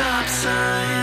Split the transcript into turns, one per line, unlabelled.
stop sign.